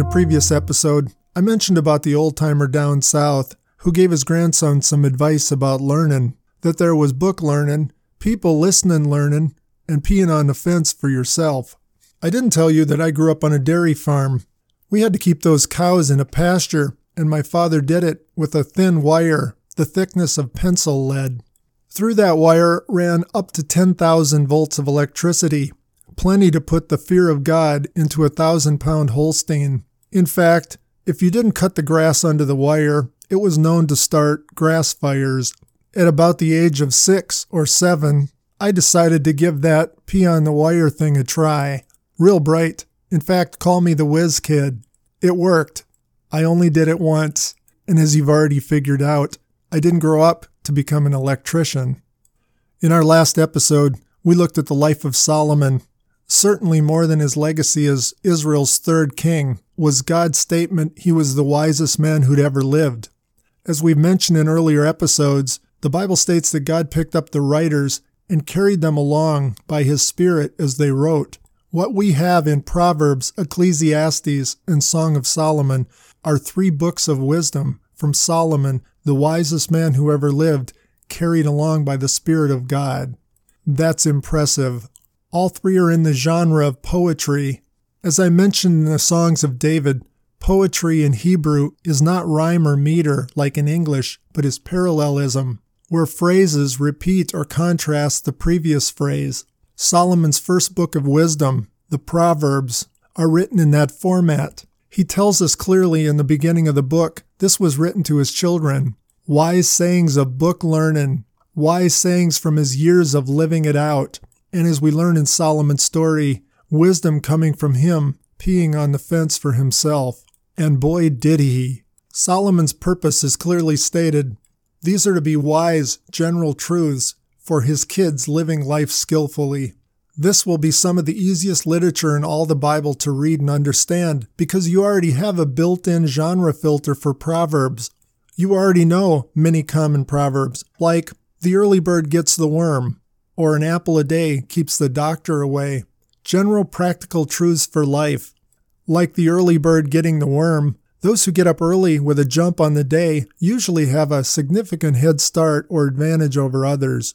In a previous episode, I mentioned about the old timer down south who gave his grandson some advice about learning, that there was book learning, people listening learning, and peeing on the fence for yourself. I didn't tell you that I grew up on a dairy farm. We had to keep those cows in a pasture, and my father did it with a thin wire, the thickness of pencil lead. Through that wire ran up to 10,000 volts of electricity, plenty to put the fear of God into a thousand pound Holstein. In fact, if you didn't cut the grass under the wire, it was known to start grass fires. At about the age of six or seven, I decided to give that pee on the wire thing a try. Real bright. In fact, call me the whiz kid. It worked. I only did it once, and as you've already figured out, I didn't grow up to become an electrician. In our last episode, we looked at the life of Solomon. Certainly more than his legacy as Israel's third king was God's statement he was the wisest man who'd ever lived. As we've mentioned in earlier episodes, the Bible states that God picked up the writers and carried them along by his Spirit as they wrote. What we have in Proverbs, Ecclesiastes, and Song of Solomon are three books of wisdom from Solomon, the wisest man who ever lived, carried along by the Spirit of God. That's impressive. All three are in the genre of poetry. As I mentioned in the Songs of David, poetry in Hebrew is not rhyme or meter like in English, but is parallelism, where phrases repeat or contrast the previous phrase. Solomon's first book of wisdom, the Proverbs, are written in that format. He tells us clearly in the beginning of the book this was written to his children. Wise sayings of book learning, wise sayings from his years of living it out. And as we learn in Solomon's story, wisdom coming from him peeing on the fence for himself. And boy, did he. Solomon's purpose is clearly stated. These are to be wise, general truths for his kids living life skillfully. This will be some of the easiest literature in all the Bible to read and understand because you already have a built in genre filter for Proverbs. You already know many common proverbs, like, the early bird gets the worm, or an apple a day keeps the doctor away. General practical truths for life. Like the early bird getting the worm, those who get up early with a jump on the day usually have a significant head start or advantage over others.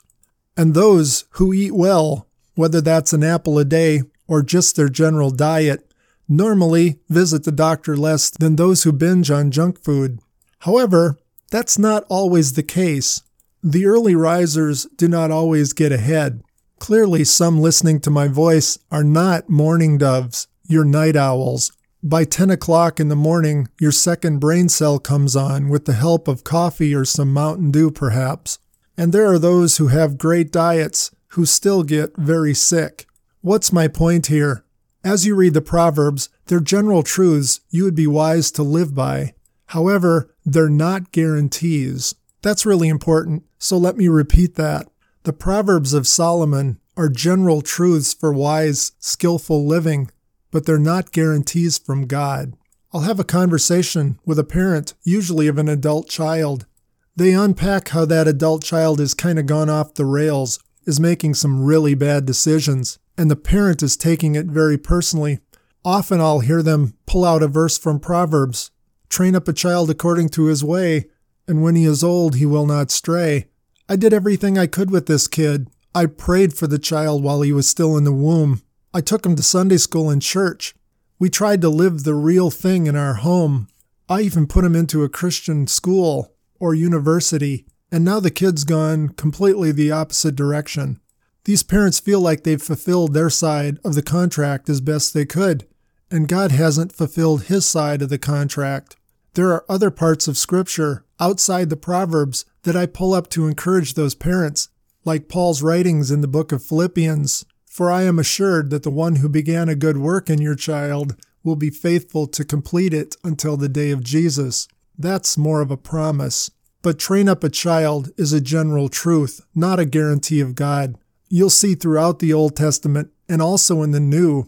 And those who eat well whether that's an apple a day or just their general diet, normally visit the doctor less than those who binge on junk food. However, that's not always the case. The early risers do not always get ahead. Clearly, some listening to my voice are not morning doves, you're night owls. By 10 o'clock in the morning, your second brain cell comes on with the help of coffee or some Mountain Dew, perhaps. And there are those who have great diets who still get very sick. What's my point here? As you read the Proverbs, they're general truths you would be wise to live by. However, they're not guarantees. That's really important, so let me repeat that. The Proverbs of Solomon are general truths for wise, skillful living, but they're not guarantees from God. I'll have a conversation with a parent, usually of an adult child. They unpack how that adult child has kind of gone off the rails is making some really bad decisions, and the parent is taking it very personally. Often I'll hear them pull out a verse from Proverbs train up a child according to his way, and when he is old, he will not stray. I did everything I could with this kid. I prayed for the child while he was still in the womb. I took him to Sunday school and church. We tried to live the real thing in our home. I even put him into a Christian school or university. And now the kid's gone completely the opposite direction. These parents feel like they've fulfilled their side of the contract as best they could, and God hasn't fulfilled his side of the contract. There are other parts of Scripture outside the Proverbs that I pull up to encourage those parents, like Paul's writings in the book of Philippians. For I am assured that the one who began a good work in your child will be faithful to complete it until the day of Jesus. That's more of a promise. But train up a child is a general truth, not a guarantee of God. You'll see throughout the Old Testament and also in the New,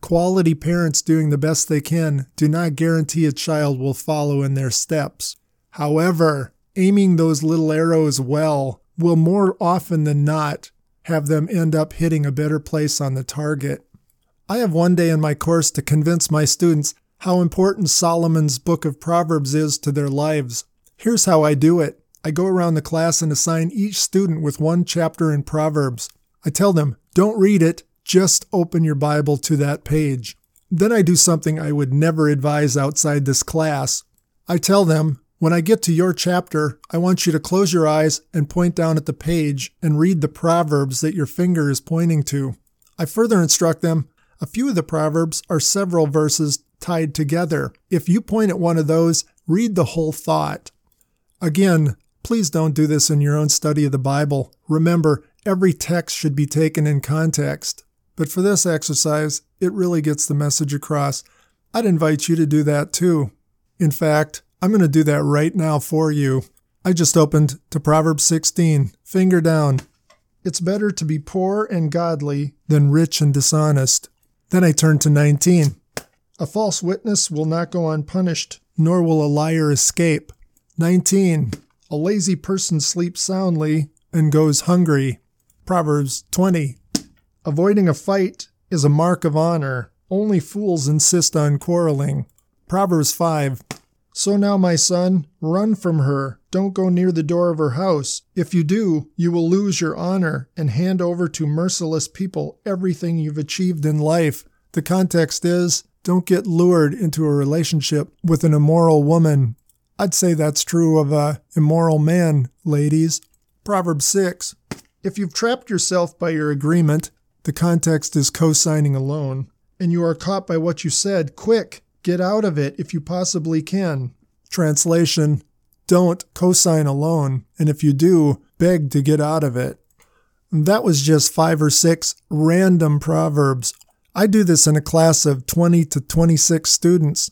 quality parents doing the best they can do not guarantee a child will follow in their steps. However, aiming those little arrows well will more often than not have them end up hitting a better place on the target. I have one day in my course to convince my students how important Solomon's book of Proverbs is to their lives. Here's how I do it I go around the class and assign each student with one chapter in Proverbs. I tell them, don't read it, just open your Bible to that page. Then I do something I would never advise outside this class. I tell them, when I get to your chapter, I want you to close your eyes and point down at the page and read the Proverbs that your finger is pointing to. I further instruct them a few of the Proverbs are several verses tied together. If you point at one of those, read the whole thought. Again, please don't do this in your own study of the Bible. Remember, every text should be taken in context. But for this exercise, it really gets the message across. I'd invite you to do that too. In fact, I'm going to do that right now for you. I just opened to Proverbs 16, finger down. It's better to be poor and godly than rich and dishonest. Then I turned to 19. A false witness will not go unpunished, nor will a liar escape. 19. A lazy person sleeps soundly and goes hungry. Proverbs 20. Avoiding a fight is a mark of honor. Only fools insist on quarreling. Proverbs 5. So now, my son, run from her. Don't go near the door of her house. If you do, you will lose your honor and hand over to merciless people everything you've achieved in life. The context is don't get lured into a relationship with an immoral woman. I'd say that's true of a immoral man, ladies. Proverbs 6. If you've trapped yourself by your agreement, the context is co signing a loan, and you are caught by what you said, quick, get out of it if you possibly can. Translation Don't co sign a loan, and if you do, beg to get out of it. That was just five or six random proverbs I do this in a class of 20 to 26 students.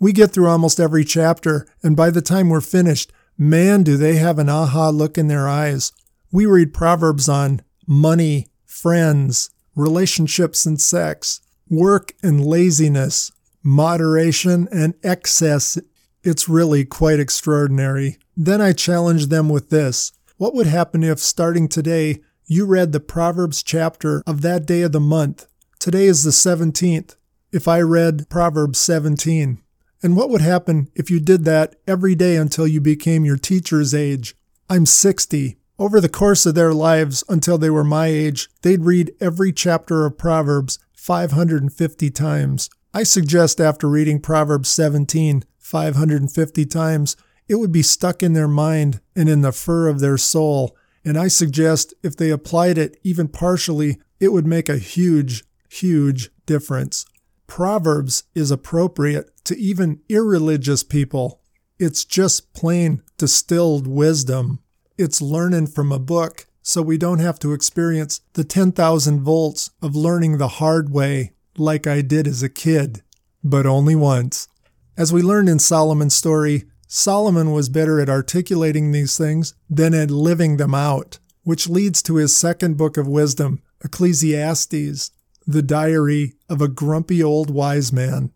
We get through almost every chapter, and by the time we're finished, man, do they have an aha look in their eyes. We read Proverbs on money, friends, relationships and sex, work and laziness, moderation and excess. It's really quite extraordinary. Then I challenge them with this What would happen if, starting today, you read the Proverbs chapter of that day of the month Today is the 17th. If I read Proverbs 17, and what would happen if you did that every day until you became your teacher's age? I'm 60. Over the course of their lives until they were my age, they'd read every chapter of Proverbs 550 times. I suggest after reading Proverbs 17 550 times, it would be stuck in their mind and in the fur of their soul. And I suggest if they applied it even partially, it would make a huge huge difference. Proverbs is appropriate to even irreligious people. It's just plain distilled wisdom. It's learning from a book, so we don't have to experience the 10,000 volts of learning the hard way like I did as a kid, but only once. As we learned in Solomon's story, Solomon was better at articulating these things than at living them out, which leads to his second book of wisdom, Ecclesiastes the diary of a grumpy old wise man,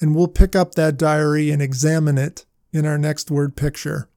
and we'll pick up that diary and examine it in our next word picture.